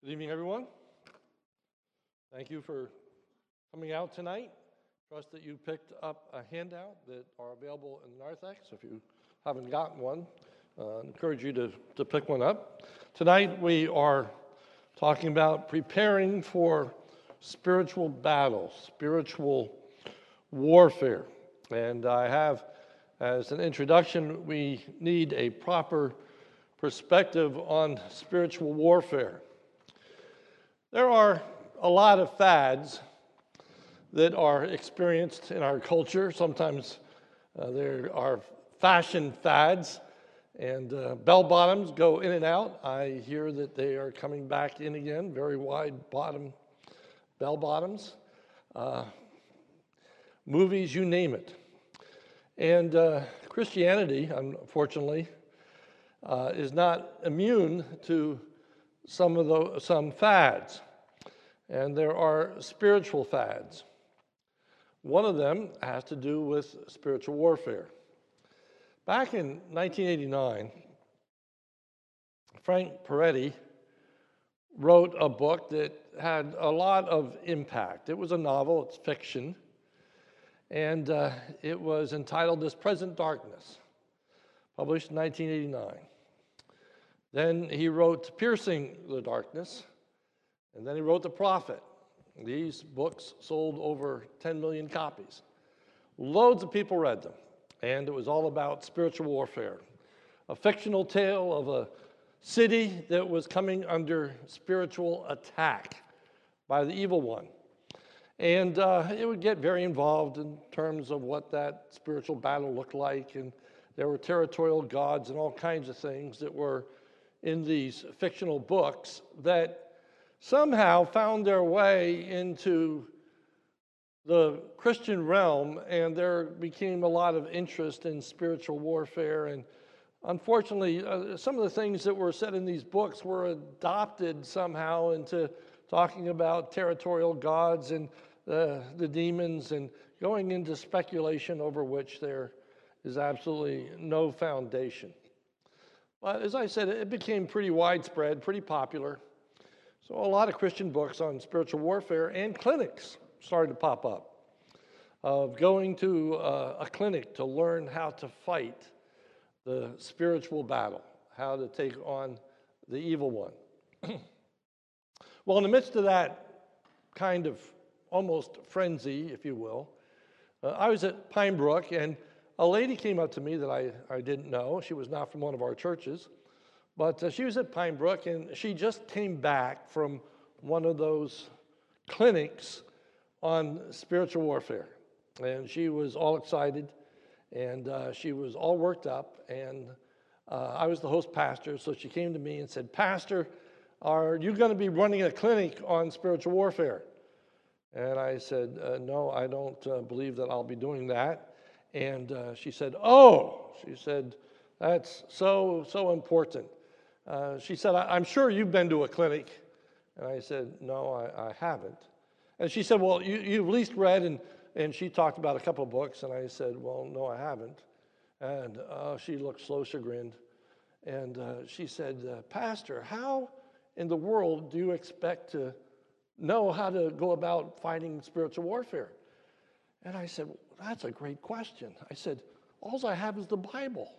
Good evening, everyone. Thank you for coming out tonight. Trust that you picked up a handout that are available in the narthex. If you haven't gotten one, uh, encourage you to, to pick one up. Tonight we are talking about preparing for spiritual battle, spiritual warfare. And I have, as an introduction, we need a proper perspective on spiritual warfare. There are a lot of fads that are experienced in our culture. Sometimes uh, there are fashion fads, and uh, bell bottoms go in and out. I hear that they are coming back in again, very wide bottom bell bottoms. Uh, movies, you name it. And uh, Christianity, unfortunately, uh, is not immune to some of the some fads, and there are spiritual fads. One of them has to do with spiritual warfare. Back in 1989, Frank Peretti wrote a book that had a lot of impact. It was a novel, it's fiction, and uh, it was entitled This Present Darkness, published in 1989. Then he wrote Piercing the Darkness, and then he wrote The Prophet. These books sold over 10 million copies. Loads of people read them, and it was all about spiritual warfare. A fictional tale of a city that was coming under spiritual attack by the evil one. And uh, it would get very involved in terms of what that spiritual battle looked like. And there were territorial gods and all kinds of things that were in these fictional books that somehow found their way into the Christian realm, and there became a lot of interest in spiritual warfare. And unfortunately, uh, some of the things that were said in these books were adopted somehow into talking about territorial gods and uh, the demons and going into speculation over which there is absolutely no foundation. But as I said, it became pretty widespread, pretty popular. So a lot of Christian books on spiritual warfare and clinics started to pop up of going to uh, a clinic to learn how to fight the spiritual battle, how to take on the evil one. well, in the midst of that kind of almost frenzy, if you will, uh, I was at Pine Brook and a lady came up to me that I, I didn't know. She was not from one of our churches, but uh, she was at Pine Brook and she just came back from one of those clinics on spiritual warfare. And she was all excited and uh, she was all worked up. And uh, I was the host pastor, so she came to me and said, Pastor, are you going to be running a clinic on spiritual warfare? And I said, uh, No, I don't uh, believe that I'll be doing that. And uh, she said, Oh, she said, that's so, so important. Uh, she said, I'm sure you've been to a clinic. And I said, No, I, I haven't. And she said, Well, you, you've at least read, and, and she talked about a couple of books. And I said, Well, no, I haven't. And uh, she looked so chagrined. And uh, she said, uh, Pastor, how in the world do you expect to know how to go about fighting spiritual warfare? And I said, well, That's a great question. I said, All I have is the Bible.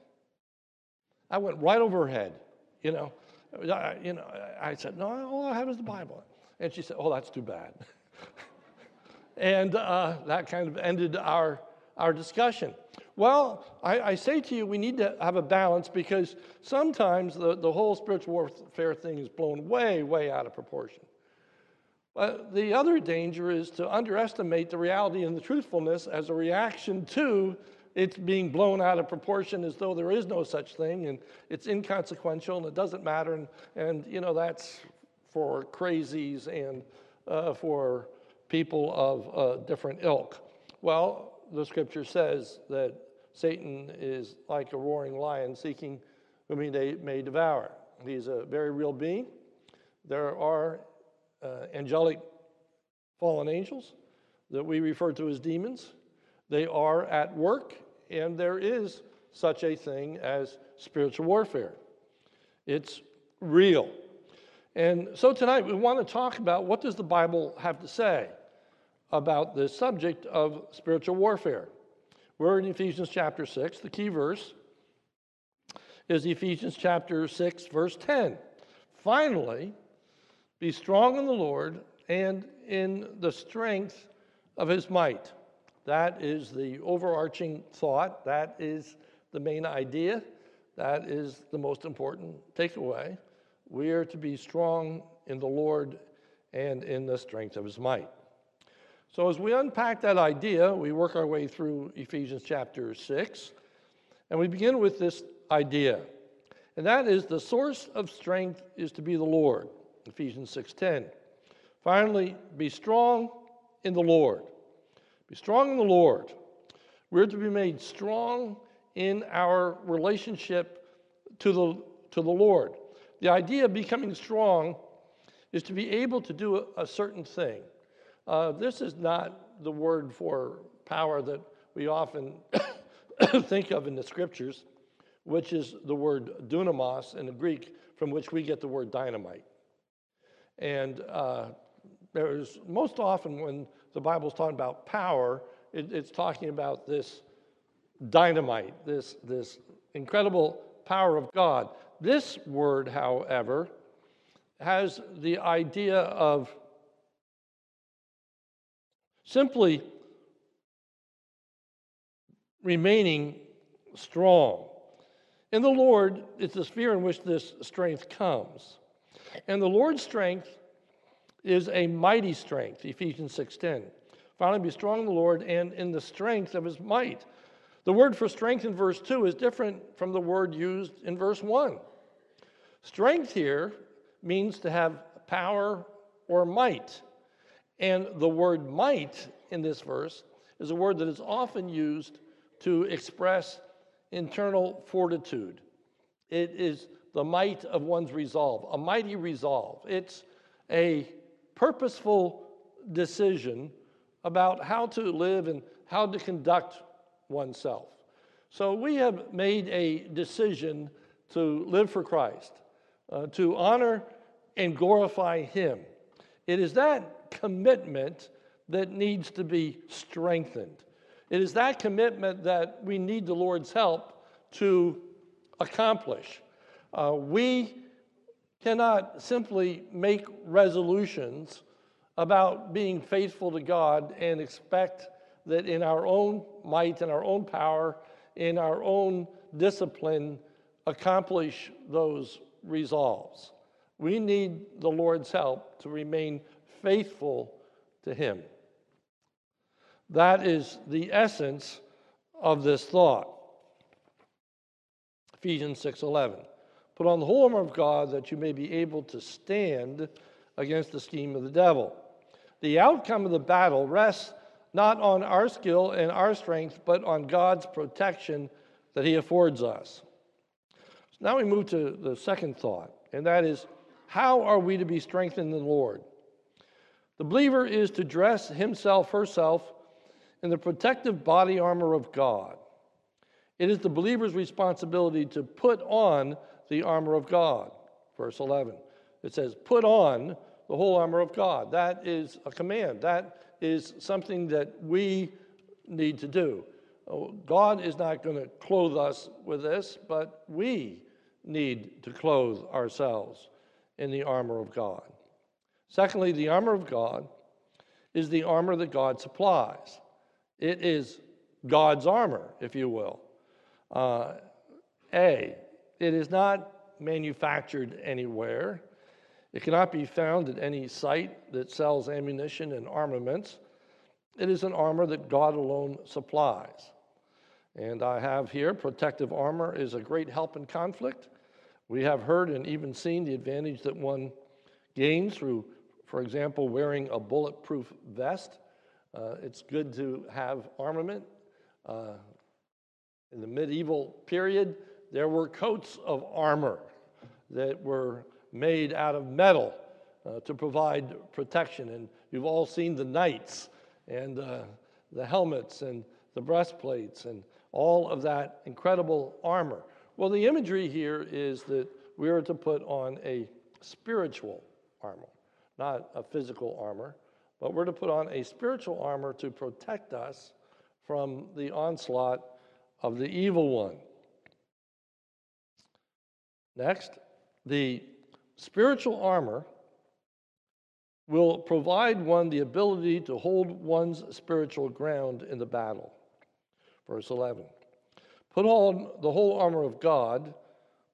I went right over her head, you know. I, you know, I said, No, all I have is the Bible. And she said, Oh, that's too bad. and uh, that kind of ended our, our discussion. Well, I, I, say to you, we need to have a balance because sometimes the, the whole spiritual warfare thing is blown way, way out of proportion. But the other danger is to underestimate the reality and the truthfulness as a reaction to it's being blown out of proportion as though there is no such thing and it's inconsequential and it doesn't matter. And, and you know, that's for crazies and uh, for people of uh, different ilk. Well, the scripture says that Satan is like a roaring lion seeking whom he may devour. He's a very real being. There are uh, angelic fallen angels that we refer to as demons. They are at work, and there is such a thing as spiritual warfare. It's real. And so tonight we want to talk about what does the Bible have to say about this subject of spiritual warfare. We're in Ephesians chapter 6. The key verse is Ephesians chapter 6 verse 10. Finally, be strong in the Lord and in the strength of his might. That is the overarching thought. That is the main idea. That is the most important takeaway. We are to be strong in the Lord and in the strength of his might. So, as we unpack that idea, we work our way through Ephesians chapter 6, and we begin with this idea. And that is the source of strength is to be the Lord. Ephesians 6:10. Finally, be strong in the Lord. Be strong in the Lord. We're to be made strong in our relationship to the, to the Lord. The idea of becoming strong is to be able to do a, a certain thing. Uh, this is not the word for power that we often think of in the scriptures, which is the word dunamis in the Greek, from which we get the word dynamite. And uh, there's most often when the Bible's talking about power, it, it's talking about this dynamite, this, this incredible power of God. This word, however, has the idea of simply remaining strong. In the Lord, it's the sphere in which this strength comes. And the Lord's strength is a mighty strength, Ephesians 6:10. Finally, be strong in the Lord and in the strength of his might. The word for strength in verse 2 is different from the word used in verse 1. Strength here means to have power or might. And the word might in this verse is a word that is often used to express internal fortitude. It is the might of one's resolve, a mighty resolve. It's a purposeful decision about how to live and how to conduct oneself. So we have made a decision to live for Christ, uh, to honor and glorify Him. It is that commitment that needs to be strengthened. It is that commitment that we need the Lord's help to accomplish. Uh, we cannot simply make resolutions about being faithful to God and expect that in our own might and our own power, in our own discipline, accomplish those resolves. We need the Lord's help to remain faithful to Him. That is the essence of this thought. Ephesians 6:11. Put on the whole armor of God that you may be able to stand against the scheme of the devil. The outcome of the battle rests not on our skill and our strength, but on God's protection that He affords us. So now we move to the second thought, and that is how are we to be strengthened in the Lord? The believer is to dress himself, herself, in the protective body armor of God. It is the believer's responsibility to put on the armor of God. Verse 11. It says, Put on the whole armor of God. That is a command. That is something that we need to do. Oh, God is not going to clothe us with this, but we need to clothe ourselves in the armor of God. Secondly, the armor of God is the armor that God supplies. It is God's armor, if you will. Uh, a, it is not manufactured anywhere. It cannot be found at any site that sells ammunition and armaments. It is an armor that God alone supplies. And I have here protective armor is a great help in conflict. We have heard and even seen the advantage that one gains through, for example, wearing a bulletproof vest. Uh, it's good to have armament. Uh, in the medieval period, there were coats of armor that were made out of metal uh, to provide protection. And you've all seen the knights and uh, the helmets and the breastplates and all of that incredible armor. Well, the imagery here is that we are to put on a spiritual armor, not a physical armor, but we're to put on a spiritual armor to protect us from the onslaught of the evil one. Next, the spiritual armor will provide one the ability to hold one's spiritual ground in the battle. Verse 11 Put on the whole armor of God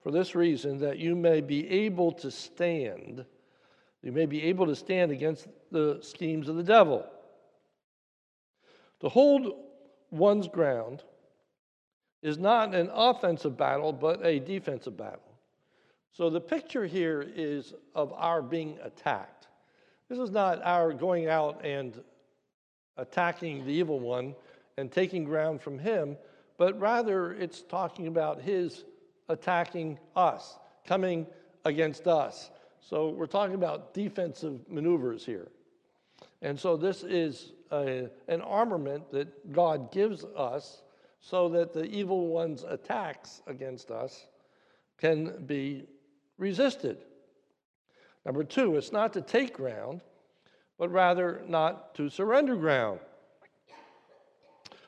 for this reason that you may be able to stand. You may be able to stand against the schemes of the devil. To hold one's ground is not an offensive battle, but a defensive battle. So the picture here is of our being attacked. This is not our going out and attacking the evil one and taking ground from him, but rather it's talking about his attacking us, coming against us. So we're talking about defensive maneuvers here. And so this is a, an armament that God gives us so that the evil one's attacks against us can be resisted. Number two, it's not to take ground, but rather not to surrender ground.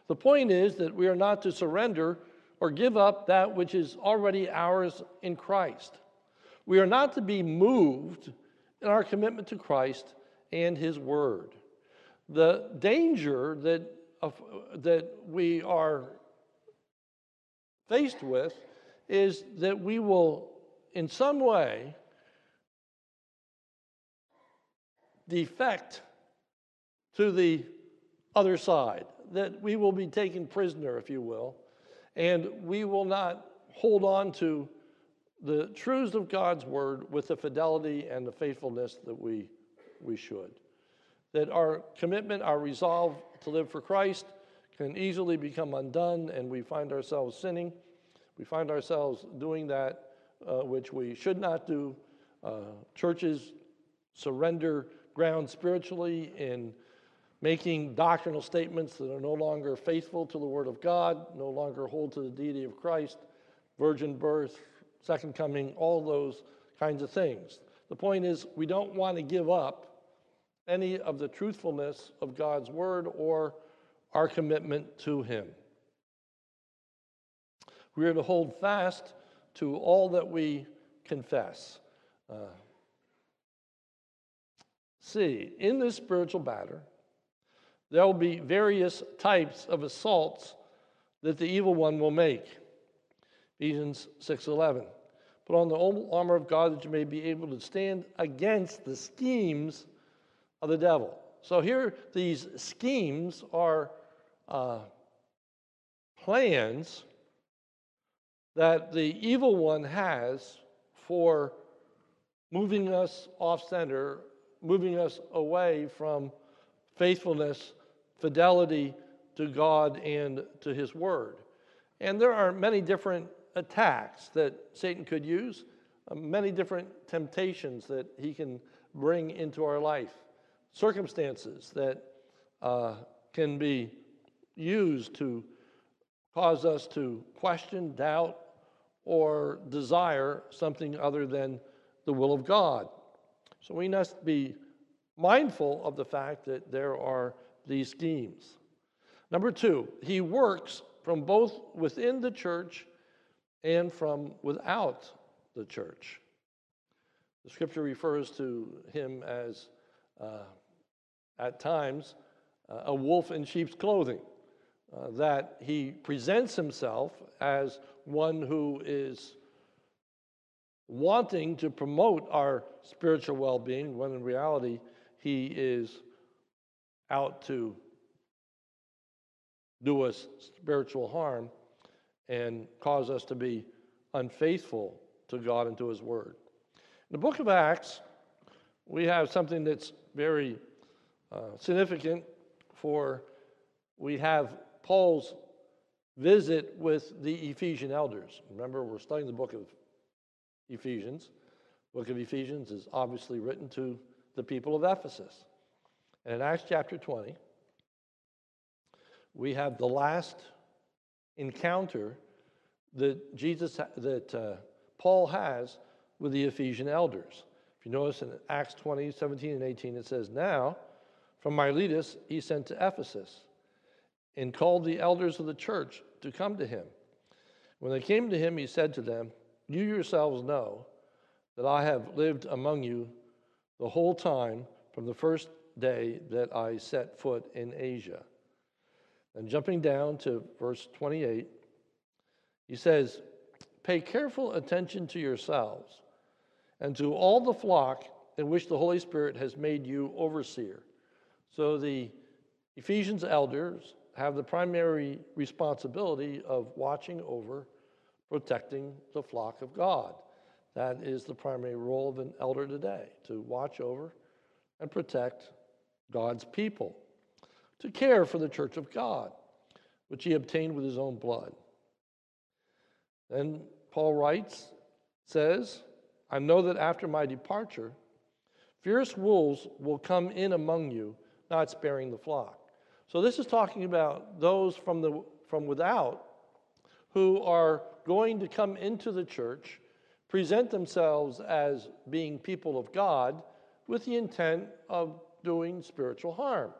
The point is that we are not to surrender or give up that which is already ours in Christ. We are not to be moved in our commitment to Christ and His Word. The danger that, uh, that we are faced with is that we will, in some way, defect to the other side, that we will be taken prisoner, if you will, and we will not hold on to the truths of God's word with the fidelity and the faithfulness that we, we should. That our commitment, our resolve to live for Christ can easily become undone and we find ourselves sinning. We find ourselves doing that uh, which we should not do. Uh, churches surrender ground spiritually in making doctrinal statements that are no longer faithful to the Word of God, no longer hold to the deity of Christ, virgin birth, second coming, all those kinds of things. The point is, we don't want to give up any of the truthfulness of God's Word or our commitment to Him. We are to hold fast to all that we confess. Uh, see, in this spiritual battle, there will be various types of assaults that the evil one will make. Ephesians 6:11. Put on the whole armor of God that you may be able to stand against the schemes of the devil. So here, these schemes are uh, plans that the evil one has for moving us off center, moving us away from faithfulness fidelity to God and to His Word. And there are many different attacks that Satan could use, uh, many different temptations that he can bring into our life, circumstances that uh, can be used to cause us to question, doubt, or desire something other than the will of God. So we must be mindful of the fact that there are these schemes. Number two, he works from both within the church and from without the church. The scripture refers to him as, uh, at times, uh, a wolf in sheep's clothing, uh, that he presents himself as one who is wanting to promote our spiritual well being, when in reality, he is out to do us spiritual harm and cause us to be unfaithful to God and to His Word. In the book of Acts, we have something that's very uh, significant for we have Paul's visit with the Ephesian elders. Remember, we're studying the book of Ephesians. The book of Ephesians is obviously written to the people of Ephesus. And in Acts chapter 20, we have the last encounter that Jesus that uh, Paul has with the Ephesian elders. If you notice in Acts 20, 17, and 18, it says, Now, from Miletus, he sent to Ephesus and called the elders of the church to come to him. When they came to him, he said to them, You yourselves know that I have lived among you the whole time from the first day that I set foot in Asia. And jumping down to verse 28, he says, Pay careful attention to yourselves and to all the flock in which the Holy Spirit has made you overseer. So the Ephesians elders have the primary responsibility of watching over, protecting the flock of God. That is the primary role of an elder today to watch over and protect God's people, to care for the church of God, which he obtained with his own blood. Then Paul writes, says, I know that after my departure, fierce wolves will come in among you, not sparing the flock. So this is talking about those from, the, from without who are going to come into the church, present themselves as being people of God with the intent of doing spiritual harm.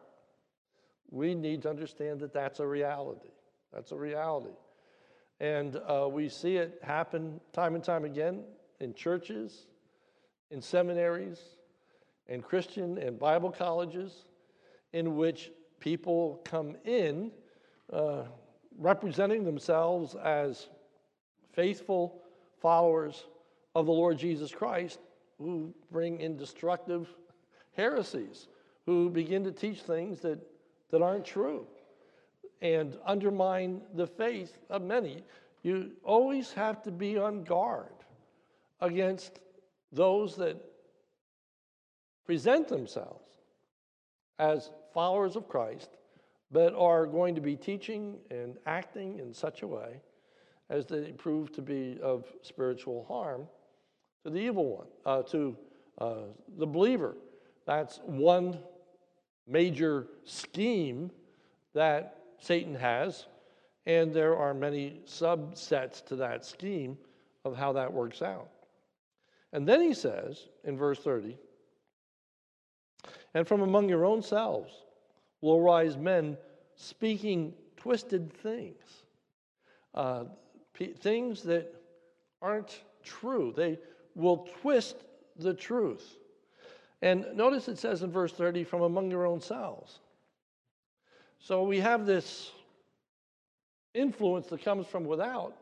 We need to understand that that's a reality. That's a reality. And uh, we see it happen time and time again in churches, in seminaries, in Christian and Bible colleges, in which people come in uh, representing themselves as faithful followers of the Lord Jesus Christ who bring in destructive heresies, who begin to teach things that, that aren't true and undermine the faith of many. You always have to be on guard against those that present themselves as followers of Christ, but are going to be teaching and acting in such a way as they prove to be of spiritual harm to the evil one, uh, to uh, the believer. That's one major scheme that Satan has, and there are many subsets to that scheme of how that works out. And then he says in verse 30, and from among your own selves will arise men speaking twisted things, uh, p- things that aren't true. They will twist the truth. And notice it says in verse 30, from among your own selves. So we have this influence that comes from without,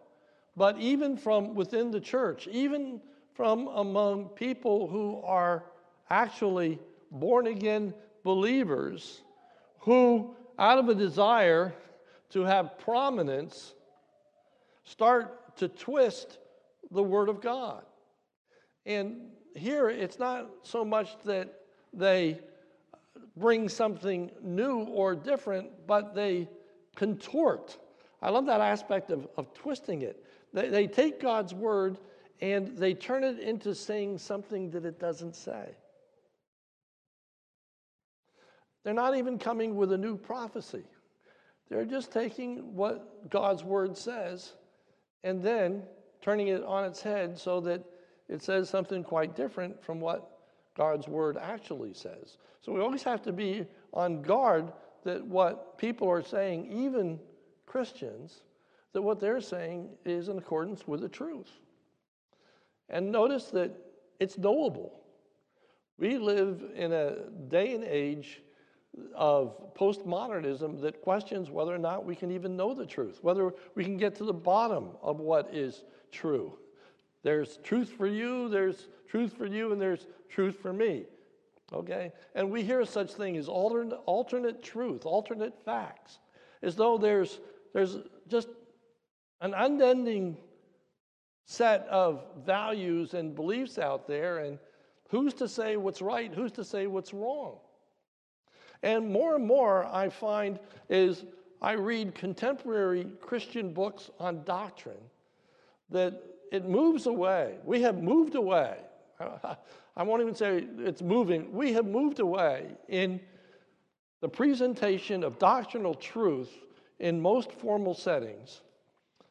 but even from within the church, even from among people who are actually born again believers, who, out of a desire to have prominence, start to twist the Word of God. And here, it's not so much that they bring something new or different, but they contort. I love that aspect of, of twisting it. They, they take God's word and they turn it into saying something that it doesn't say. They're not even coming with a new prophecy. They're just taking what God's word says and then turning it on its head so that it says something quite different from what God's word actually says. So we always have to be on guard that what people are saying, even Christians, that what they're saying is in accordance with the truth. And notice that it's knowable. We live in a day and age of postmodernism that questions whether or not we can even know the truth, whether we can get to the bottom of what is true. There's truth for you, there's truth for you, and there's truth for me. Okay? And we hear such thing as alternate, alternate truth, alternate facts, as though there's, there's just an unending set of values and beliefs out there, and who's to say what's right, who's to say what's wrong. And more and more I find is I read contemporary Christian books on doctrine that it moves away. We have moved away. I won't even say it's moving. We have moved away in the presentation of doctrinal truth in most formal settings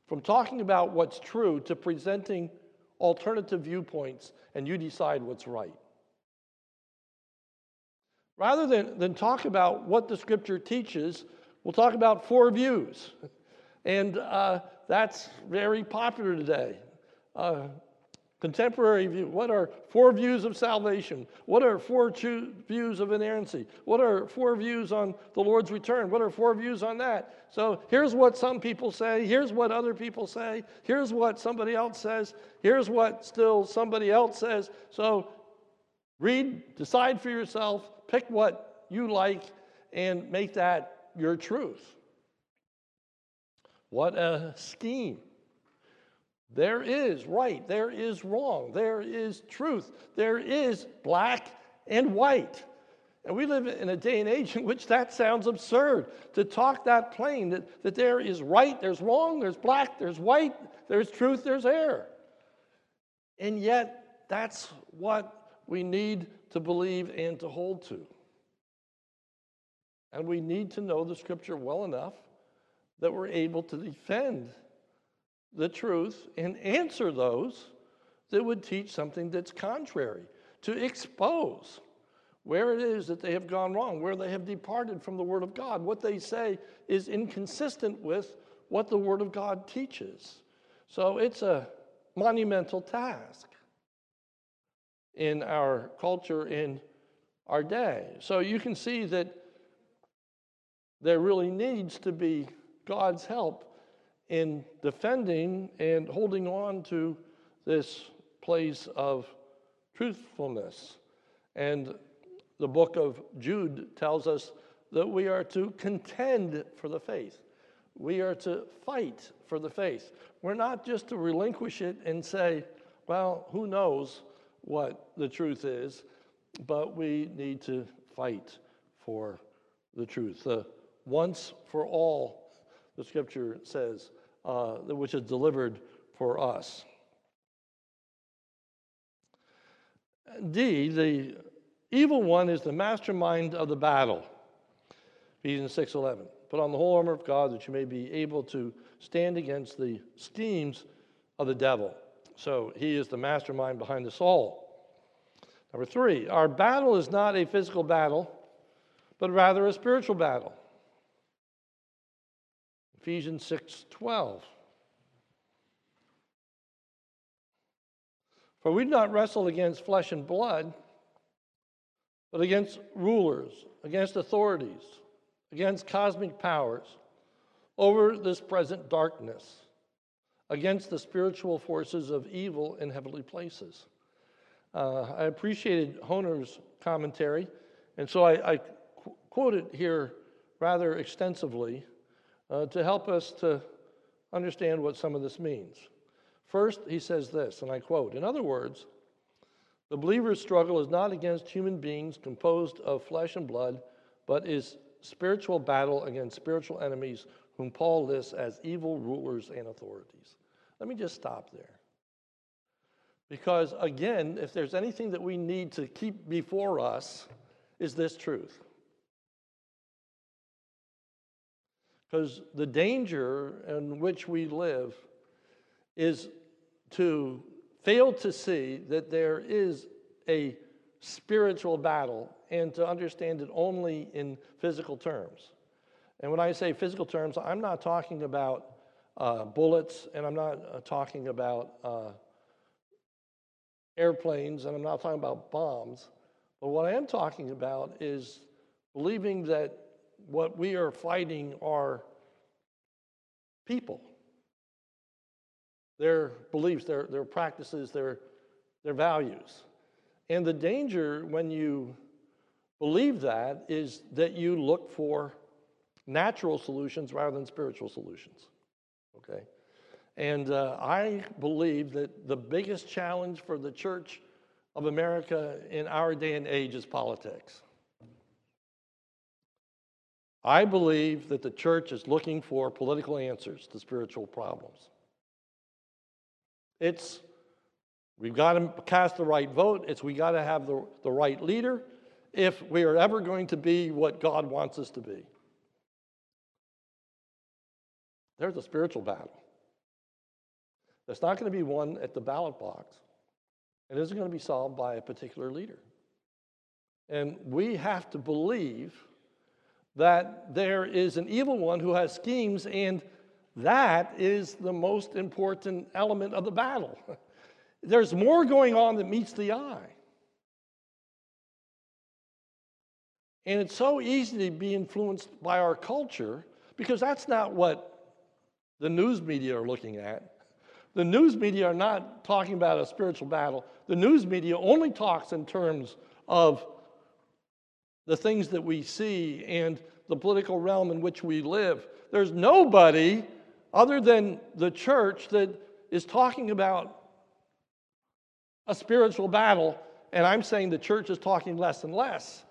from talking about what's true to presenting alternative viewpoints and you decide what's right. Rather than, than talk about what the scripture teaches, we'll talk about four views. And uh, that's very popular today. Uh, contemporary view. What are four views of salvation? What are four cho- views of inerrancy? What are four views on the Lord's return? What are four views on that? So here's what some people say. Here's what other people say. Here's what somebody else says. Here's what still somebody else says. So read, decide for yourself, pick what you like, and make that your truth. What a scheme. There is right, there is wrong, there is truth, there is black and white. And we live in a day and age in which that sounds absurd to talk that plain that, that there is right, there's wrong, there's black, there's white, there's truth, there's error. And yet, that's what we need to believe and to hold to. And we need to know the scripture well enough that we're able to defend the truth and answer those that would teach something that's contrary, to expose where it is that they have gone wrong, where they have departed from the Word of God. What they say is inconsistent with what the Word of God teaches. So it's a monumental task in our culture, in our day. So you can see that there really needs to be God's help in defending and holding on to this place of truthfulness. And the book of Jude tells us that we are to contend for the faith. We are to fight for the faith. We're not just to relinquish it and say, well, who knows what the truth is, but we need to fight for the truth. The once for all the scripture says, uh, which is delivered for us. D, the evil one is the mastermind of the battle. Ephesians 6:11. Put on the whole armor of God that you may be able to stand against the schemes of the devil. So he is the mastermind behind us all. Number three, our battle is not a physical battle, but rather a spiritual battle. Ephesians 6:12. For we do not wrestle against flesh and blood, but against rulers, against authorities, against cosmic powers, over this present darkness, against the spiritual forces of evil in heavenly places. Uh, I appreciated Hoehner's commentary, and so I, I qu- quote it here rather extensively uh, to help us to understand what some of this means. First, he says this, and I quote In other words, the believer's struggle is not against human beings composed of flesh and blood, but is spiritual battle against spiritual enemies whom Paul lists as evil rulers and authorities. Let me just stop there. Because again, if there's anything that we need to keep before us, is this truth. Because the danger in which we live is to fail to see that there is a spiritual battle and to understand it only in physical terms. And when I say physical terms, I'm not talking about uh, bullets and I'm not uh, talking about uh, airplanes and I'm not talking about bombs. But what I am talking about is believing that what we are fighting are people, their beliefs, their, their practices, their, their values. And the danger when you believe that is that you look for natural solutions rather than spiritual solutions. Okay? And uh, I believe that the biggest challenge for the church of America in our day and age is politics. I believe that the church is looking for political answers to spiritual problems. It's we've got to cast the right vote, it's we got to have the, the right leader if we are ever going to be what God wants us to be. There's a spiritual battle. That's not going to be won at the ballot box. It isn't going to be solved by a particular leader. And we have to believe that there is an evil one who has schemes, and that is the most important element of the battle. There's more going on that meets the eye. And it's so easy to be influenced by our culture because that's not what the news media are looking at. The news media are not talking about a spiritual battle. The news media only talks in terms of the things that we see and the political realm in which we live. There's nobody other than the church that is talking about a spiritual battle, and I'm saying the church is talking less and less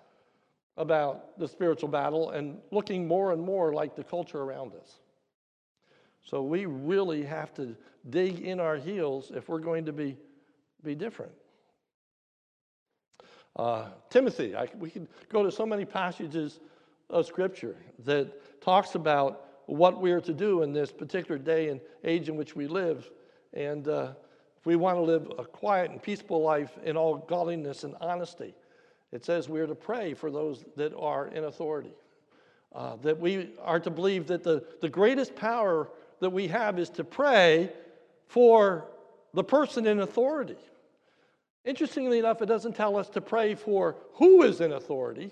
about the spiritual battle and looking more and more like the culture around us. So we really have to dig in our heels if we're going to be, be different. Uh, Timothy, I, we can go to so many passages of Scripture that talks about what we are to do in this particular day and age in which we live. And uh, if we want to live a quiet and peaceful life in all godliness and honesty, it says we are to pray for those that are in authority. Uh, that we are to believe that the, the greatest power that we have is to pray for the person in authority. Interestingly enough, it doesn't tell us to pray for who is in authority,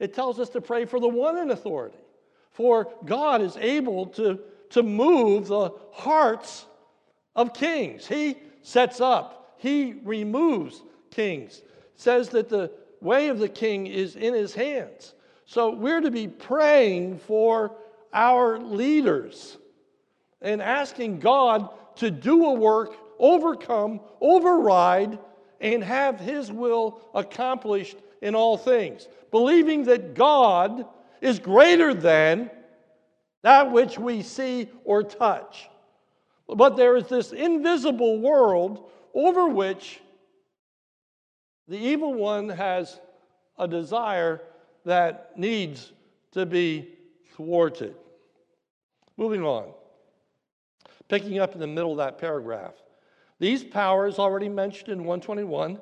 it tells us to pray for the one in authority. For God is able to, to move the hearts of kings. He sets up, He removes kings. Says that the way of the king is in His hands. So we're to be praying for our leaders and asking God to do a work, overcome, override, and have His will accomplished in all things, believing that God is greater than that which we see or touch. But there is this invisible world over which the evil one has a desire that needs to be thwarted. Moving on, picking up in the middle of that paragraph. These powers, already mentioned in 121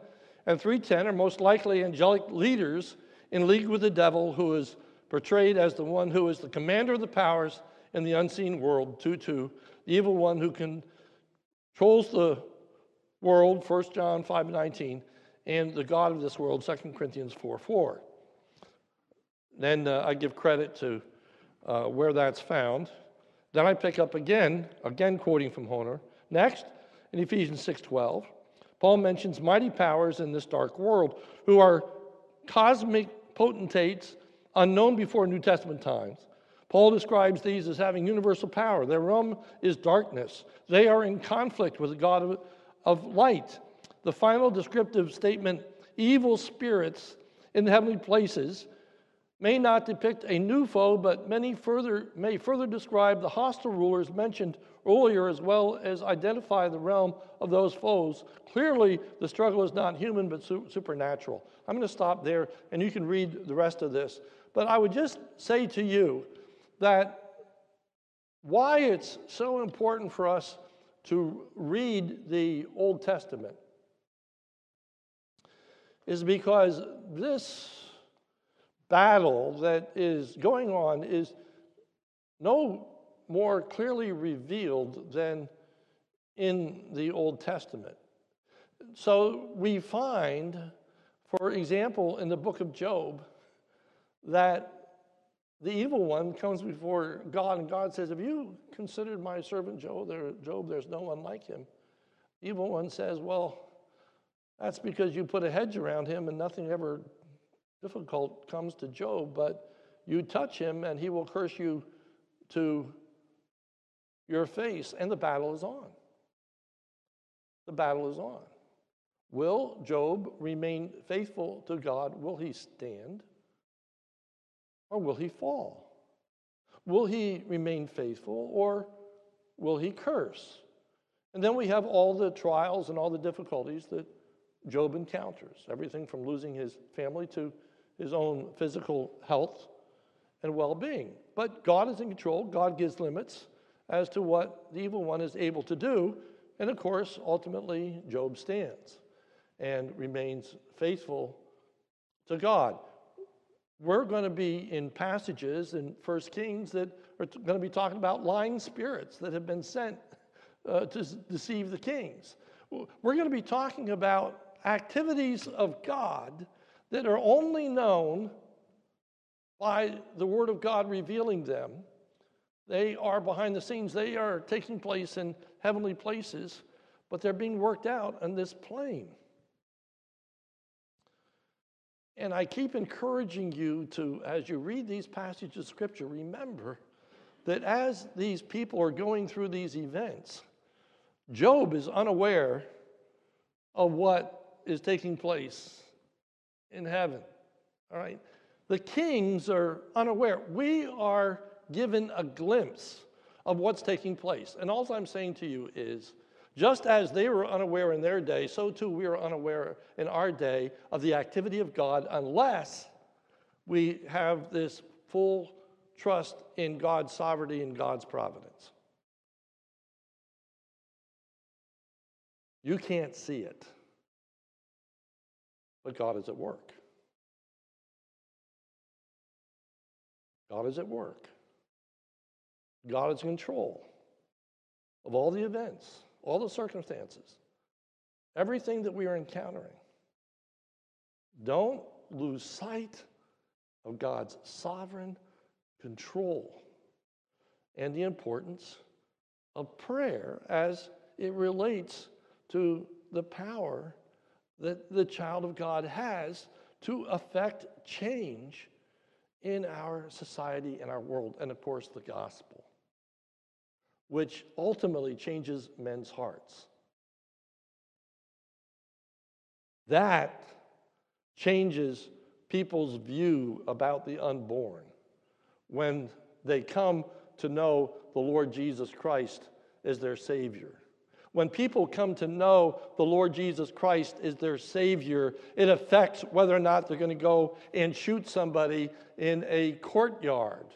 and 310, are most likely angelic leaders in league with the devil, who is portrayed as the one who is the commander of the powers in the unseen world, 2 2, the evil one who controls the world, 1 John 5 19, and the God of this world, 2 Corinthians 4 4. Then uh, I give credit to uh, where that's found. Then I pick up again, again quoting from Hoehner. Next, in Ephesians 6:12, Paul mentions mighty powers in this dark world who are cosmic potentates unknown before New Testament times. Paul describes these as having universal power. Their realm is darkness. They are in conflict with the God of, of light. The final descriptive statement, evil spirits in the heavenly places, may not depict a new foe, but many further, may further describe the hostile rulers mentioned earlier, as well as identify the realm of those foes. Clearly, the struggle is not human, but su- supernatural. I'm going to stop there, and you can read the rest of this. But I would just say to you that why it's so important for us to read the Old Testament is because this battle that is going on is no more clearly revealed than in the Old Testament. So we find, for example, in the book of Job, that the evil one comes before God, and God says, Have you considered my servant Job? There, Job, there's no one like him. The evil one says, Well, that's because you put a hedge around him and nothing ever difficult comes to Job, but you touch him and he will curse you to your face, and the battle is on. The battle is on. Will Job remain faithful to God? Will he stand? Or will he fall? Will he remain faithful or will he curse? And then we have all the trials and all the difficulties that Job encounters everything from losing his family to his own physical health and well being. But God is in control, God gives limits as to what the evil one is able to do. And of course, ultimately, Job stands and remains faithful to God. We're going to be in passages in First Kings that are going to be talking about lying spirits that have been sent uh, to deceive the kings. We're going to be talking about activities of God that are only known by the Word of God revealing them. They are behind the scenes, they are taking place in heavenly places, but they're being worked out on this plane. And I keep encouraging you to, as you read these passages of Scripture, remember that as these people are going through these events, Job is unaware of what is taking place in heaven. All right? The kings are unaware. We are given a glimpse of what's taking place. And all I'm saying to you is just as they were unaware in their day, so too we are unaware in our day of the activity of God unless we have this full trust in God's sovereignty and God's providence. You can't see it, but God is at work. God is at work. God is in control of all the events, all the circumstances, everything that we are encountering. Don't lose sight of God's sovereign control and the importance of prayer as it relates to the power that the child of God has to affect change in our society and our world, and of course, the gospel, which ultimately changes men's hearts. That changes people's view about the unborn when they come to know the Lord Jesus Christ as their Savior. When people come to know the Lord Jesus Christ is their Savior, it affects whether or not they're going to go and shoot somebody in a courtyard.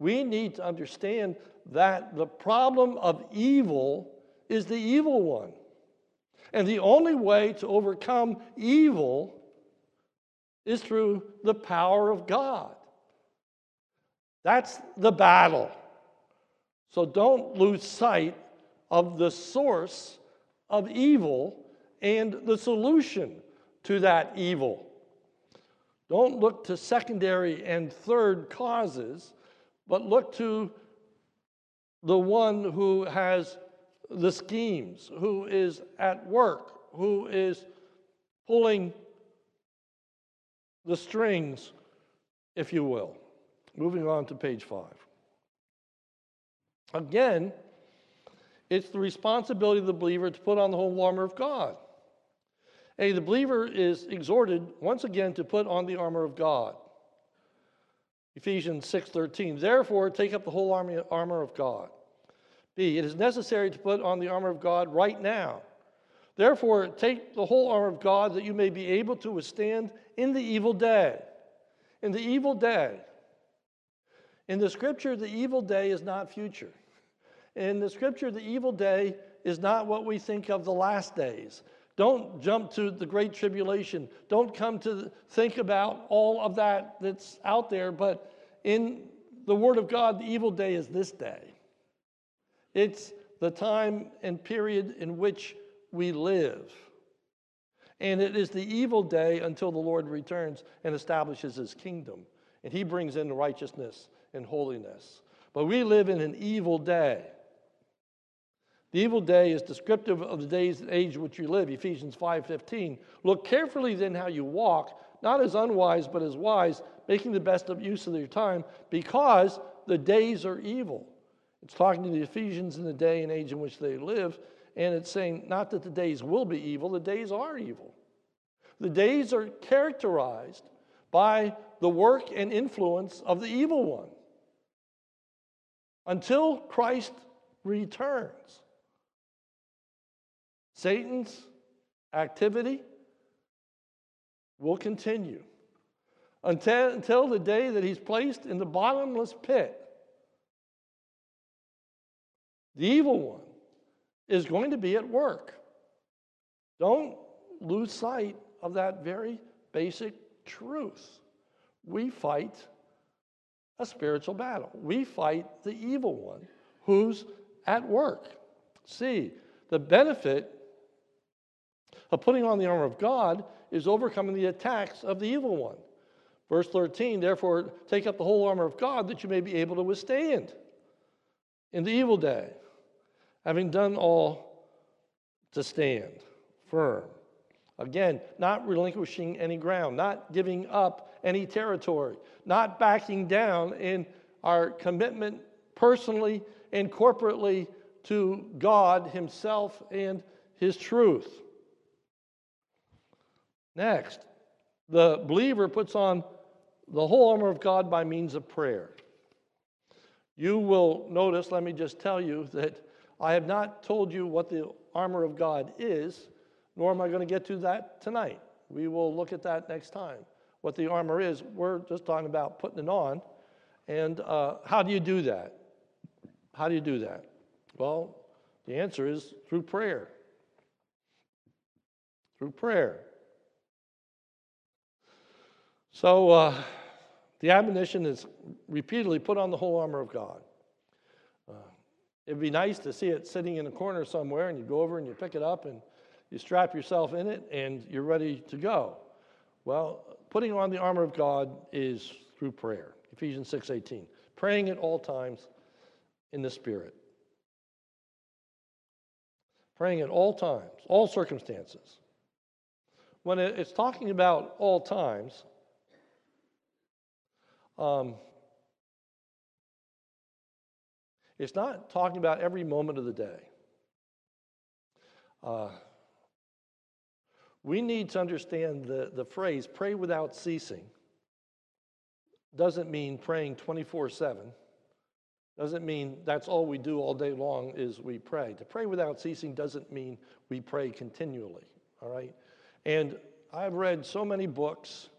We need to understand that the problem of evil is the evil one. And the only way to overcome evil is through the power of God. That's the battle. So don't lose sight of the source of evil and the solution to that evil. Don't look to secondary and third causes, but look to the one who has the schemes, who is at work, who is pulling the strings, if you will. Moving on to page five. Again, it's the responsibility of the believer to put on the whole armor of God. A, the believer is exhorted once again to put on the armor of God. Ephesians 6:13. Therefore, take up the whole armor of God. B, it is necessary to put on the armor of God right now. Therefore, take the whole armor of God that you may be able to withstand in the evil day. In the evil day. In the scripture, the evil day is not future. In the scripture, the evil day is not what we think of the last days. Don't jump to the great tribulation. Don't come to think about all of that that's out there. But in the Word of God, the evil day is this day. It's the time and period in which we live. And it is the evil day until the Lord returns and establishes his kingdom. And he brings in righteousness and holiness. But we live in an evil day. The evil day is descriptive of the days and age in which you live, Ephesians 5:15. Look carefully then how you walk, not as unwise, but as wise, making the best of use of your time, because the days are evil. It's talking to the Ephesians in the day and age in which they live, and it's saying not that the days will be evil, the days are evil. The days are characterized by the work and influence of the evil one until Christ returns. Satan's activity will continue until, until the day that he's placed in the bottomless pit. The evil one is going to be at work. Don't lose sight of that very basic truth. We fight a spiritual battle. We fight the evil one who's at work. See, the benefit of putting on the armor of God is overcoming the attacks of the evil one. Verse 13, therefore, take up the whole armor of God that you may be able to withstand in the evil day, having done all to stand firm. Again, not relinquishing any ground, not giving up any territory, not backing down in our commitment personally and corporately to God Himself and His truth. Next, the believer puts on the whole armor of God by means of prayer. You will notice, let me just tell you, that I have not told you what the armor of God is nor am I going to get to that tonight. We will look at that next time. What the armor is, we're just talking about putting it on. And uh, how do you do that? How do you do that? Well, the answer is through prayer. Through prayer. So, uh, the admonition is repeatedly put on the whole armor of God. Uh, it'd be nice to see it sitting in a corner somewhere, and you go over and you pick it up and you strap yourself in it and you're ready to go. Well, putting on the armor of God is through prayer. Ephesians 6:18. Praying at all times in the spirit. Praying at all times, all circumstances. When it's talking about all times, um, it's not talking about every moment of the day. Uh, we need to understand the, the phrase pray without ceasing doesn't mean praying 24 7. Doesn't mean that's all we do all day long is we pray. To pray without ceasing doesn't mean we pray continually, all right? And I've read so many books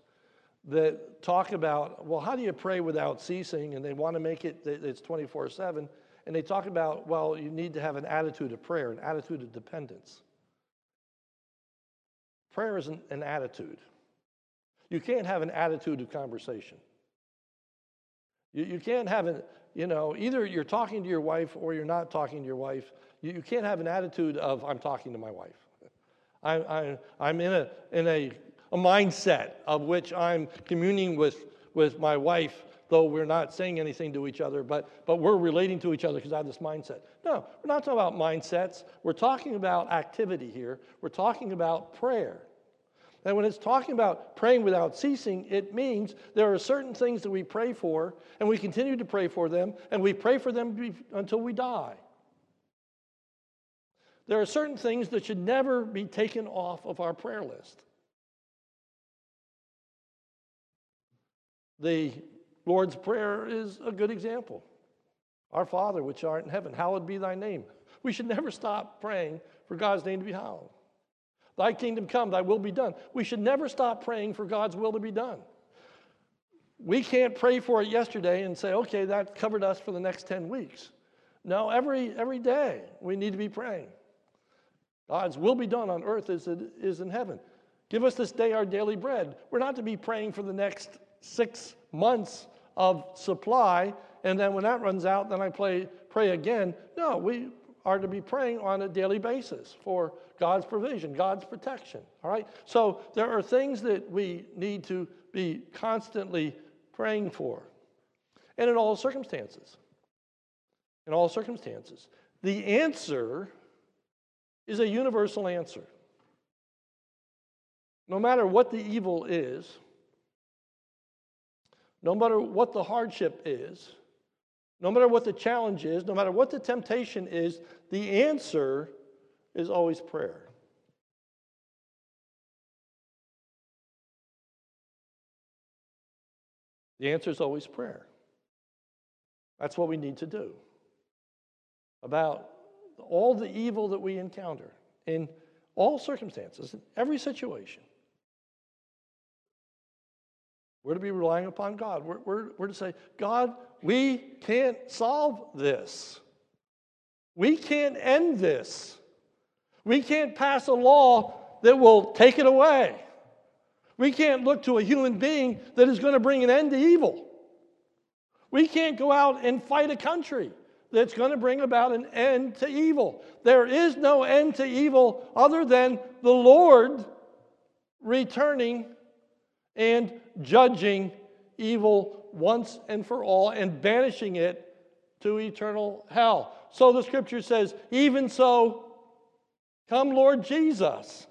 that talk about, well, how do you pray without ceasing? And they want to make it it's 24 7. And they talk about, well, you need to have an attitude of prayer, an attitude of dependence. Prayer isn't an attitude. You can't have an attitude of conversation. You, you can't have an, you know, either you're talking to your wife or you're not talking to your wife. You, you can't have an attitude of, I'm talking to my wife. I, I, I'm in, a, in a, a mindset of which I'm communing with, with my wife, though we're not saying anything to each other, but, but we're relating to each other because I have this mindset. No, we're not talking about mindsets. We're talking about activity here. We're talking about prayer. And when it's talking about praying without ceasing, it means there are certain things that we pray for, and we continue to pray for them, and we pray for them until we die. There are certain things that should never be taken off of our prayer list. The Lord's Prayer is a good example. Our Father, which art in heaven, hallowed be thy name. We should never stop praying for God's name to be hallowed. Thy kingdom come, thy will be done. We should never stop praying for God's will to be done. We can't pray for it yesterday and say, okay, that covered us for the next 10 weeks. No, every, every day we need to be praying. God's will be done on earth as it is in heaven. Give us this day our daily bread. We're not to be praying for the next six months of supply, and then when that runs out, then I play, pray again. No, we are to be praying on a daily basis for God's provision, God's protection. All right? So there are things that we need to be constantly praying for. And in all circumstances. In all circumstances. The answer is a universal answer. No matter what the evil is, no matter what the hardship is, no matter what the challenge is, no matter what the temptation is, the answer is always prayer. The answer is always prayer. That's what we need to do about all the evil that we encounter in all circumstances, in every situation. We're to be relying upon God. We're, we're, we're to say, God, we can't solve this. We can't end this. We can't pass a law that will take it away. We can't look to a human being that is going to bring an end to evil. We can't go out and fight a country that's going to bring about an end to evil. There is no end to evil other than the Lord returning and judging evil once and for all and banishing it to eternal hell. So the scripture says, even so, come Lord Jesus.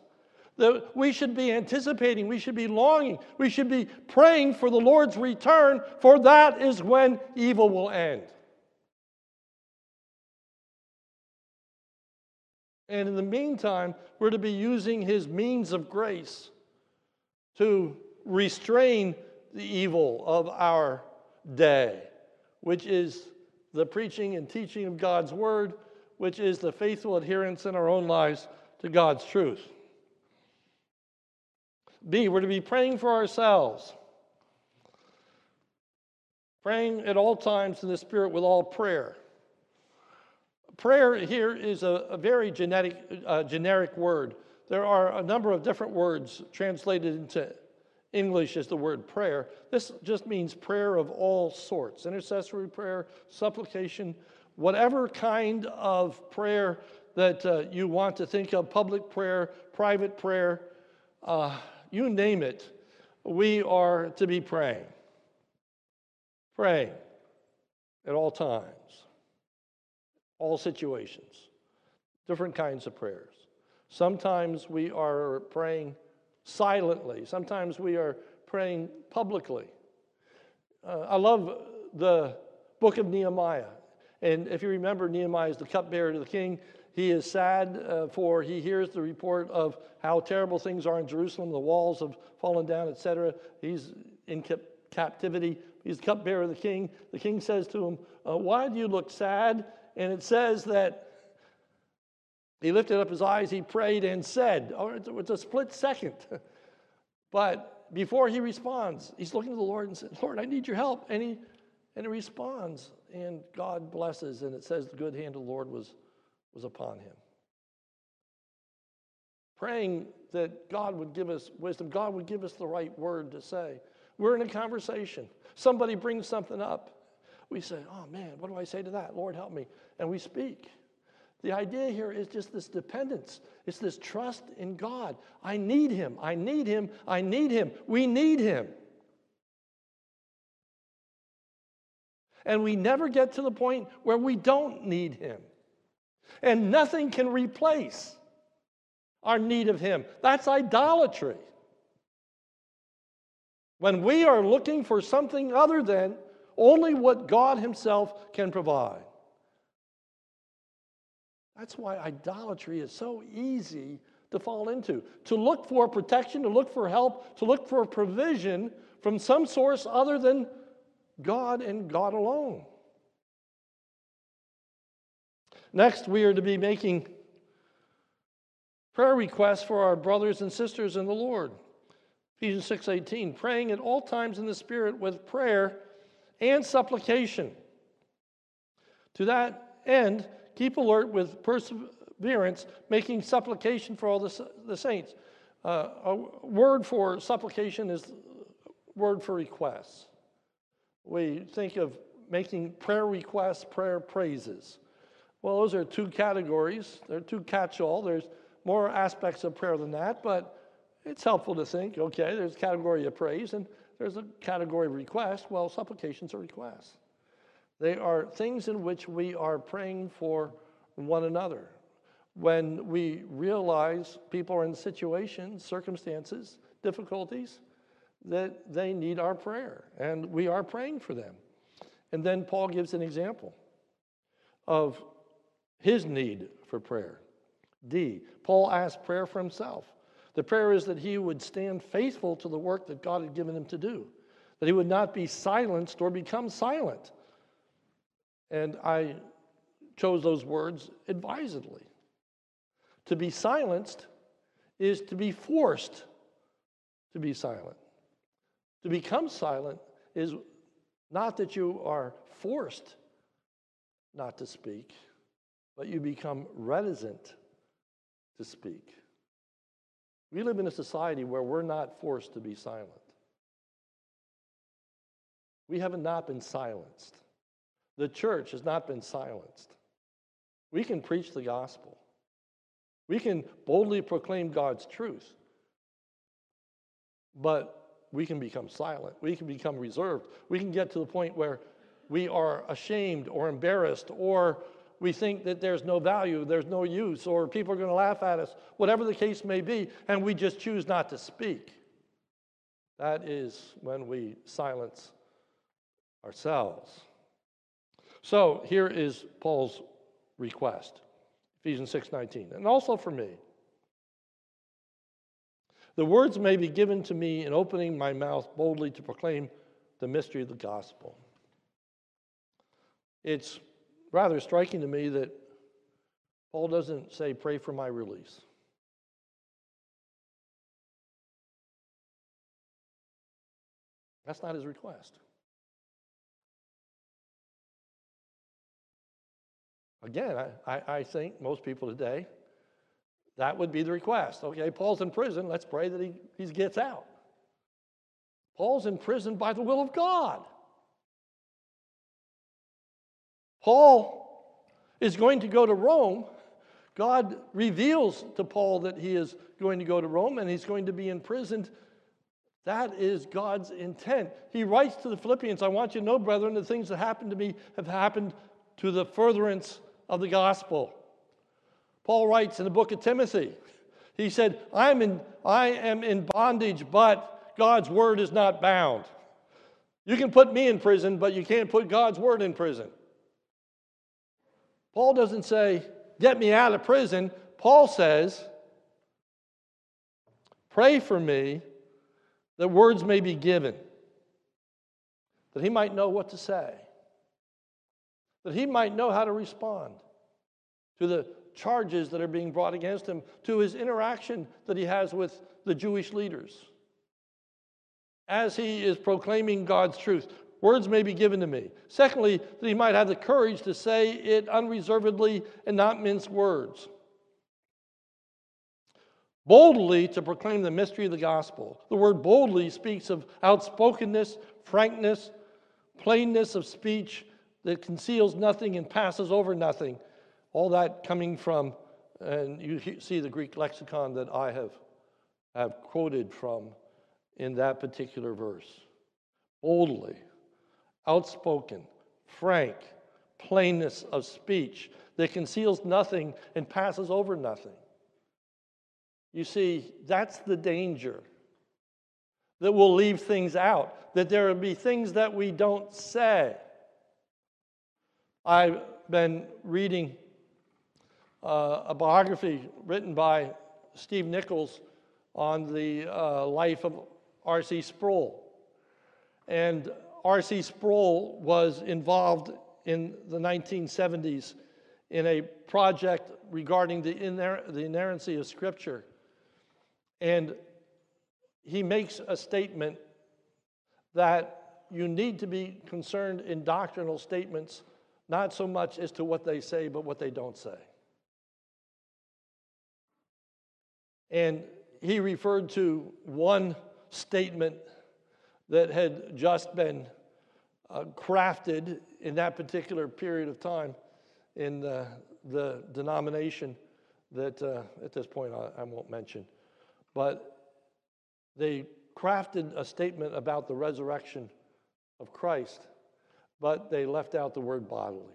That we should be anticipating, we should be longing, we should be praying for the Lord's return, for that is when evil will end. And in the meantime, we're to be using his means of grace to restrain the evil of our day, which is the preaching and teaching of God's word, which is the faithful adherence in our own lives to God's truth. B, we're to be praying for ourselves. Praying at all times in the Spirit with all prayer. Prayer here is a, a very genetic, uh, generic word. There are a number of different words translated into English is the word prayer. This just means prayer of all sorts intercessory prayer, supplication, whatever kind of prayer that uh, you want to think of public prayer, private prayer, uh, you name it, we are to be praying. Praying at all times, all situations, different kinds of prayers. Sometimes we are praying silently, sometimes we are praying publicly. Uh, I love the book of Nehemiah. And if you remember, Nehemiah is the cupbearer to the king. He is sad uh, for he hears the report of how terrible things are in Jerusalem. The walls have fallen down, etc. He's in cap- captivity. He's the cupbearer of the king. The king says to him, uh, Why do you look sad? And it says that he lifted up his eyes, he prayed and said, oh, it's a split second. but before he responds, he's looking to the Lord and says, Lord, I need your help. And he, and he responds, and God blesses, and it says the good hand of the Lord was was upon him. Praying that God would give us wisdom, God would give us the right word to say. We're in a conversation. Somebody brings something up. We say, Oh man, what do I say to that? Lord, help me. And we speak. The idea here is just this dependence. It's this trust in God. I need Him. I need Him. I need Him. We need Him. And we never get to the point where we don't need Him and nothing can replace our need of Him. That's idolatry. When we are looking for something other than only what God Himself can provide. That's why idolatry is so easy to fall into. To look for protection, to look for help, to look for provision from some source other than God and God alone. Next, we are to be making prayer requests for our brothers and sisters in the Lord. Ephesians 6:18, praying at all times in the Spirit with prayer and supplication. To that end, keep alert with perseverance, making supplication for all the, the saints. Uh, a word for supplication is word for requests. We think of making prayer requests, prayer praises. Well, those are two categories. They're two catch all. There's more aspects of prayer than that, but it's helpful to think okay, there's a category of praise and there's a category of request. Well, supplications are requests. They are things in which we are praying for one another. When we realize people are in situations, circumstances, difficulties, that they need our prayer, and we are praying for them. And then Paul gives an example of his need for prayer. D, Paul asked prayer for himself. The prayer is that he would stand faithful to the work that God had given him to do, that he would not be silenced or become silent. And I chose those words advisedly. To be silenced is to be forced to be silent. To become silent is not that you are forced not to speak but you become reticent to speak. We live in a society where we're not forced to be silent. We have not been silenced. The church has not been silenced. We can preach the gospel. We can boldly proclaim God's truth. But we can become silent. We can become reserved. We can get to the point where we are ashamed or embarrassed or we think that there's no value, there's no use, or people are going to laugh at us, whatever the case may be, and we just choose not to speak. That is when we silence ourselves. So here is Paul's request. Ephesians 6:19. And also for me. The words may be given to me in opening my mouth boldly to proclaim the mystery of the gospel. It's rather striking to me that Paul doesn't say, Pray for my release. That's not his request. Again, I, I, think most people today, that would be the request. Okay, Paul's in prison. Let's pray that he, he gets out. Paul's in prison by the will of God. Paul is going to go to Rome. God reveals to Paul that he is going to go to Rome and he's going to be imprisoned. That is God's intent. He writes to the Philippians I want you to know, brethren, the things that happened to me have happened to the furtherance of the gospel. Paul writes in the book of Timothy, he said, I'm in, I am in bondage, but God's word is not bound. You can put me in prison, but you can't put God's word in prison. Paul doesn't say, Get me out of prison. Paul says, Pray for me that words may be given, that he might know what to say, that he might know how to respond to the charges that are being brought against him, to his interaction that he has with the Jewish leaders. As he is proclaiming God's truth, words may be given to me. Secondly, that he might have the courage to say it unreservedly and not mince words. Boldly to proclaim the mystery of the gospel. The word boldly speaks of outspokenness, frankness, plainness of speech that conceals nothing and passes over nothing. All that coming from, and you see the Greek lexicon that I have, have quoted from in that particular verse. Boldly outspoken, frank, plainness of speech that conceals nothing and passes over nothing. You see, that's the danger. That we'll leave things out, that there will be things that we don't say. I've been reading uh, a biography written by Steve Nichols on the uh, life of R.C. Sproul. And R.C. Sproul was involved in the 1970s in a project regarding the, iner- the inerrancy of Scripture. And he makes a statement that you need to be concerned in doctrinal statements, not so much as to what they say, but what they don't say. And he referred to one statement that had just been uh, crafted in that particular period of time in the, the denomination that uh, at this point I, I won't mention. But they crafted a statement about the resurrection of Christ, but they left out the word bodily.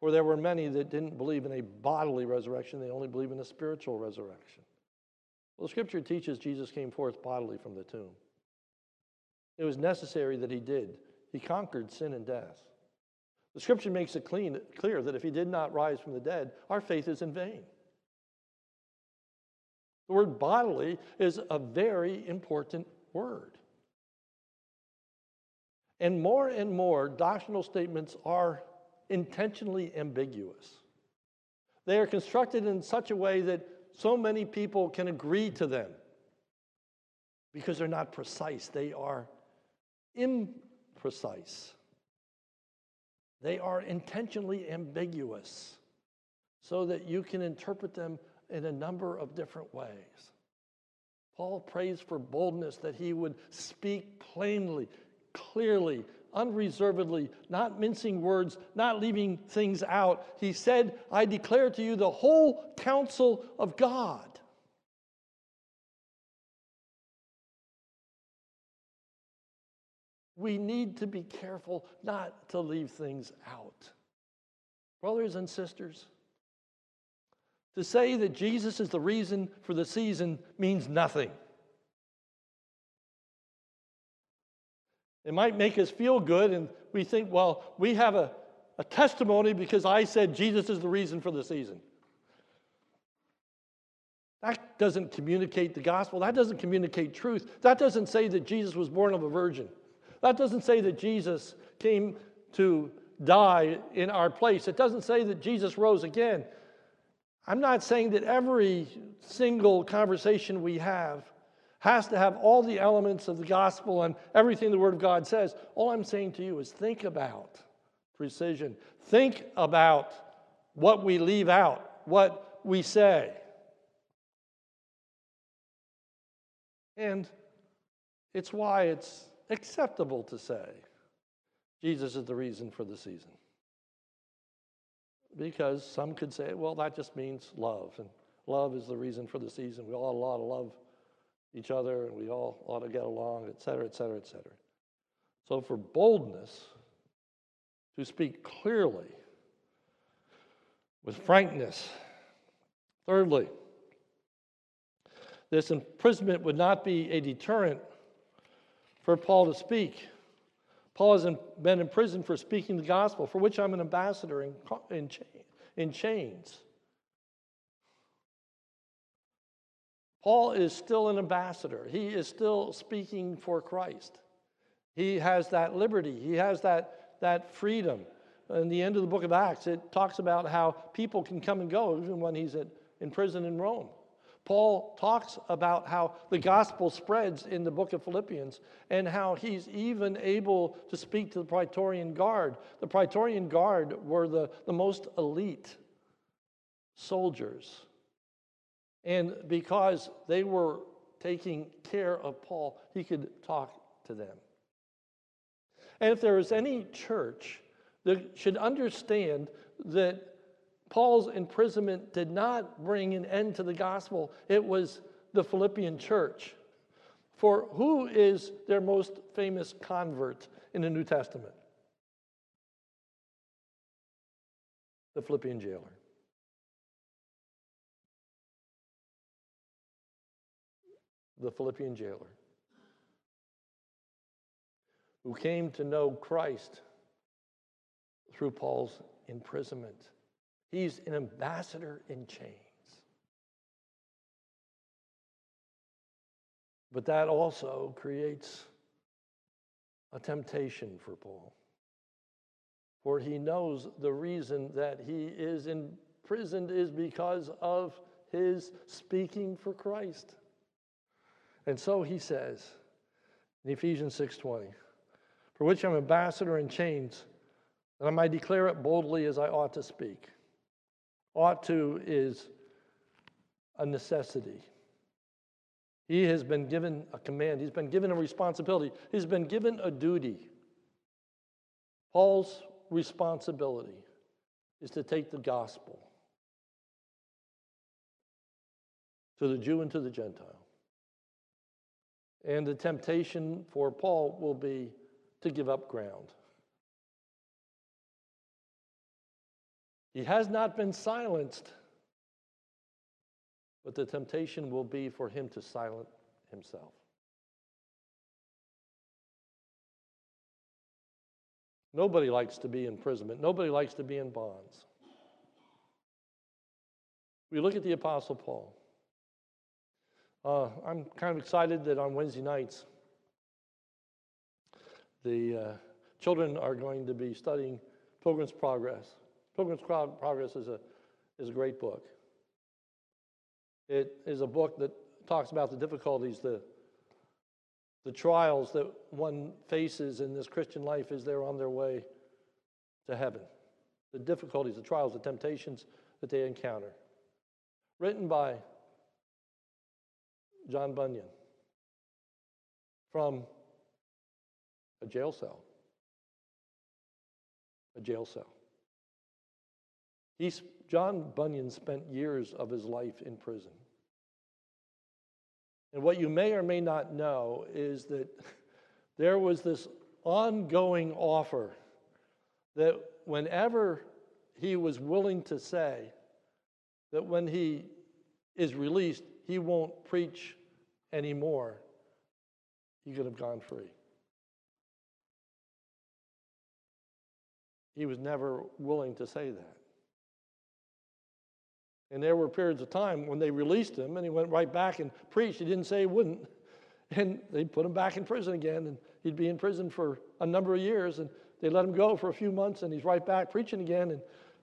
For there were many that didn't believe in a bodily resurrection, they only believe in a spiritual resurrection. Well, the scripture teaches Jesus came forth bodily from the tomb. It was necessary that he did. He conquered sin and death. The scripture makes it clean, clear that if he did not rise from the dead, our faith is in vain. The word bodily is a very important word. And more and more doctrinal statements are intentionally ambiguous. They are constructed in such a way that so many people can agree to them because they're not precise, they are imprecise. They are intentionally ambiguous so that you can interpret them in a number of different ways. Paul prays for boldness that he would speak plainly, clearly, unreservedly, not mincing words, not leaving things out. He said, I declare to you the whole counsel of God. We need to be careful not to leave things out. Brothers and sisters, to say that Jesus is the reason for the season means nothing. It might make us feel good, and we think, well, we have a, a testimony because I said Jesus is the reason for the season. That doesn't communicate the gospel. That doesn't communicate truth. That doesn't say that Jesus was born of a virgin. That doesn't say that Jesus came to die in our place. It doesn't say that Jesus rose again. I'm not saying that every single conversation we have has to have all the elements of the gospel and everything the Word of God says. All I'm saying to you is think about precision. Think about what we leave out, what we say. And it's why it's acceptable to say Jesus is the reason for the season. Because some could say, well, that just means love, and love is the reason for the season. We all ought to love each other, and we all ought to get along, et cetera, et cetera, et cetera. So, for boldness, to speak clearly, with frankness. Thirdly, this imprisonment would not be a deterrent for Paul to speak. Paul has been in prison for speaking the gospel, for which I'm an ambassador in, in, in chains. Paul is still an ambassador. He is still speaking for Christ. He has that liberty, he has that, that freedom. In the end of the book of Acts, it talks about how people can come and go even when he's at, in prison in Rome. Paul talks about how the gospel spreads in the book of Philippians and how he's even able to speak to the Praetorian Guard. The Praetorian Guard were the, the most elite soldiers and because they were taking care of Paul, he could talk to them. And if there is any church that should understand that Paul's imprisonment did not bring an end to the gospel, it was the Philippian church. For who is their most famous convert in the New Testament? The Philippian jailer. The Philippian jailer, who came to know Christ through Paul's imprisonment. He's an ambassador in chains. But that also creates a temptation for Paul. For he knows the reason that he is imprisoned is because of his speaking for Christ. And so he says in Ephesians 6:20, for which I'm ambassador in chains, that I might declare it boldly as I ought to speak. Ought to is a necessity. He has been given a command, he's been given a responsibility, he's been given a duty. Paul's responsibility is to take the gospel to the Jew and to the Gentile. And the temptation for Paul will be to give up ground. He has not been silenced, but the temptation will be for him to silence himself. Nobody likes to be in imprisonment. Nobody likes to be in bonds. We look at the Apostle Paul. Uh, I'm kind of excited that on Wednesday nights, the uh, children are going to be studying Pilgrim's Progress. Pilgrim's Progress is a, is a great book. It is a book that talks about the difficulties, the, the trials that one faces in this Christian life as they're on their way to heaven. The difficulties, the trials, the temptations that they encounter. written by John Bunyan from a jail cell. A jail cell. He's, John Bunyan spent years of his life in prison. And what you may or may not know is that there was this ongoing offer that whenever he was willing to say that when he is released, he won't preach anymore, he could have gone free. He was never willing to say that. And there were periods of time when they released him and he went right back and preached. He didn't say he wouldn't. And they put him back in prison again, and he'd be in prison for a number of years. And they let him go for a few months, and he's right back preaching again. And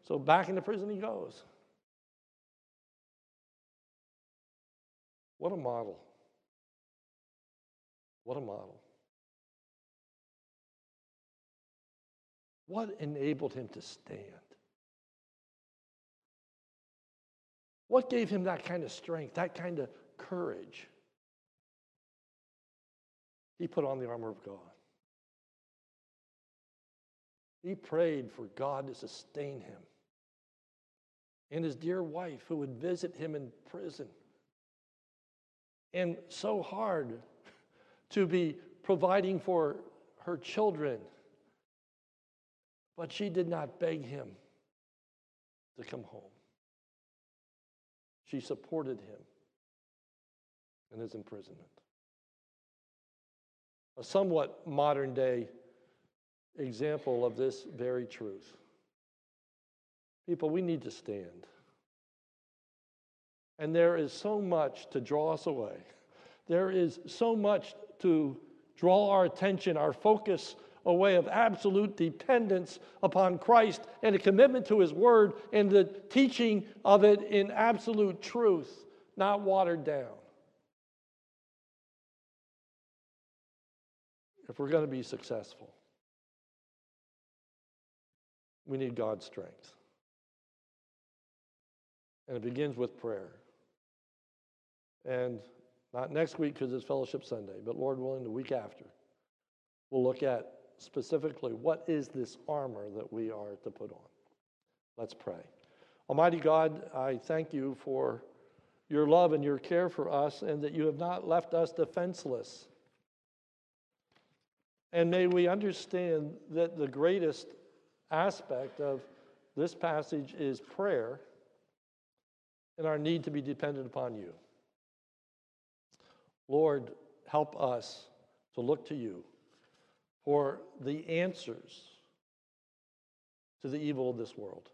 so back into prison he goes. What a model. What a model. What enabled him to stand? What gave him that kind of strength, that kind of courage? He put on the armor of God. He prayed for God to sustain him and his dear wife who would visit him in prison. And so hard to be providing for her children. But she did not beg him to come home. She supported him in his imprisonment. A somewhat modern day example of this very truth. People, we need to stand. And there is so much to draw us away. There is so much to draw our attention, our focus away of absolute dependence upon Christ and a commitment to His Word and the teaching of it in absolute truth, not watered down. If we're going to be successful, we need God's strength. And it begins with prayer. And not next week because it's Fellowship Sunday, but Lord willing, the week after, we'll look at specifically what is this armor that we are to put on. Let's pray. Almighty God, I thank you for your love and your care for us, and that you have not left us defenseless. And may we understand that the greatest aspect of this passage is prayer and our need to be dependent upon you. Lord, help us to look to you for the answers to the evil of this world.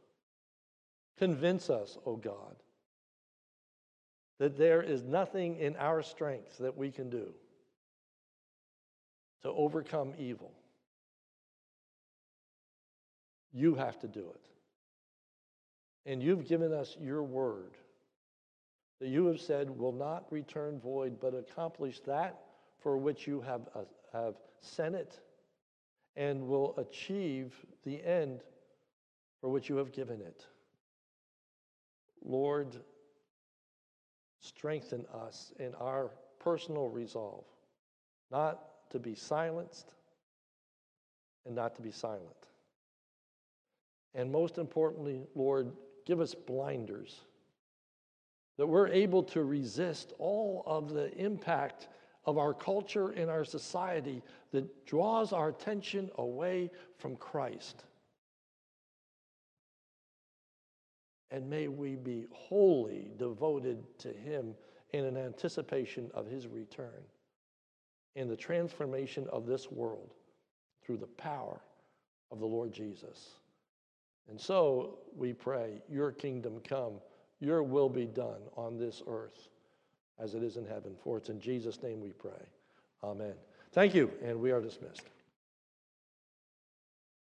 Convince us, O oh God, that there is nothing in our strength that we can do to overcome evil. You have to do it. And you've given us your word that you have said will not return void, but accomplish that for which you have, uh, have sent it and will achieve the end for which you have given it. Lord, strengthen us in our personal resolve, not to be silenced and not to be silent. And most importantly, Lord, give us blinders that we're able to resist all of the impact of our culture and our society that draws our attention away from Christ. And may we be wholly devoted to Him in an anticipation of His return and the transformation of this world through the power of the Lord Jesus. And so we pray, Your kingdom come. Your will be done on this earth as it is in heaven. For it's in Jesus' name we pray. Amen. Thank you, and we are dismissed.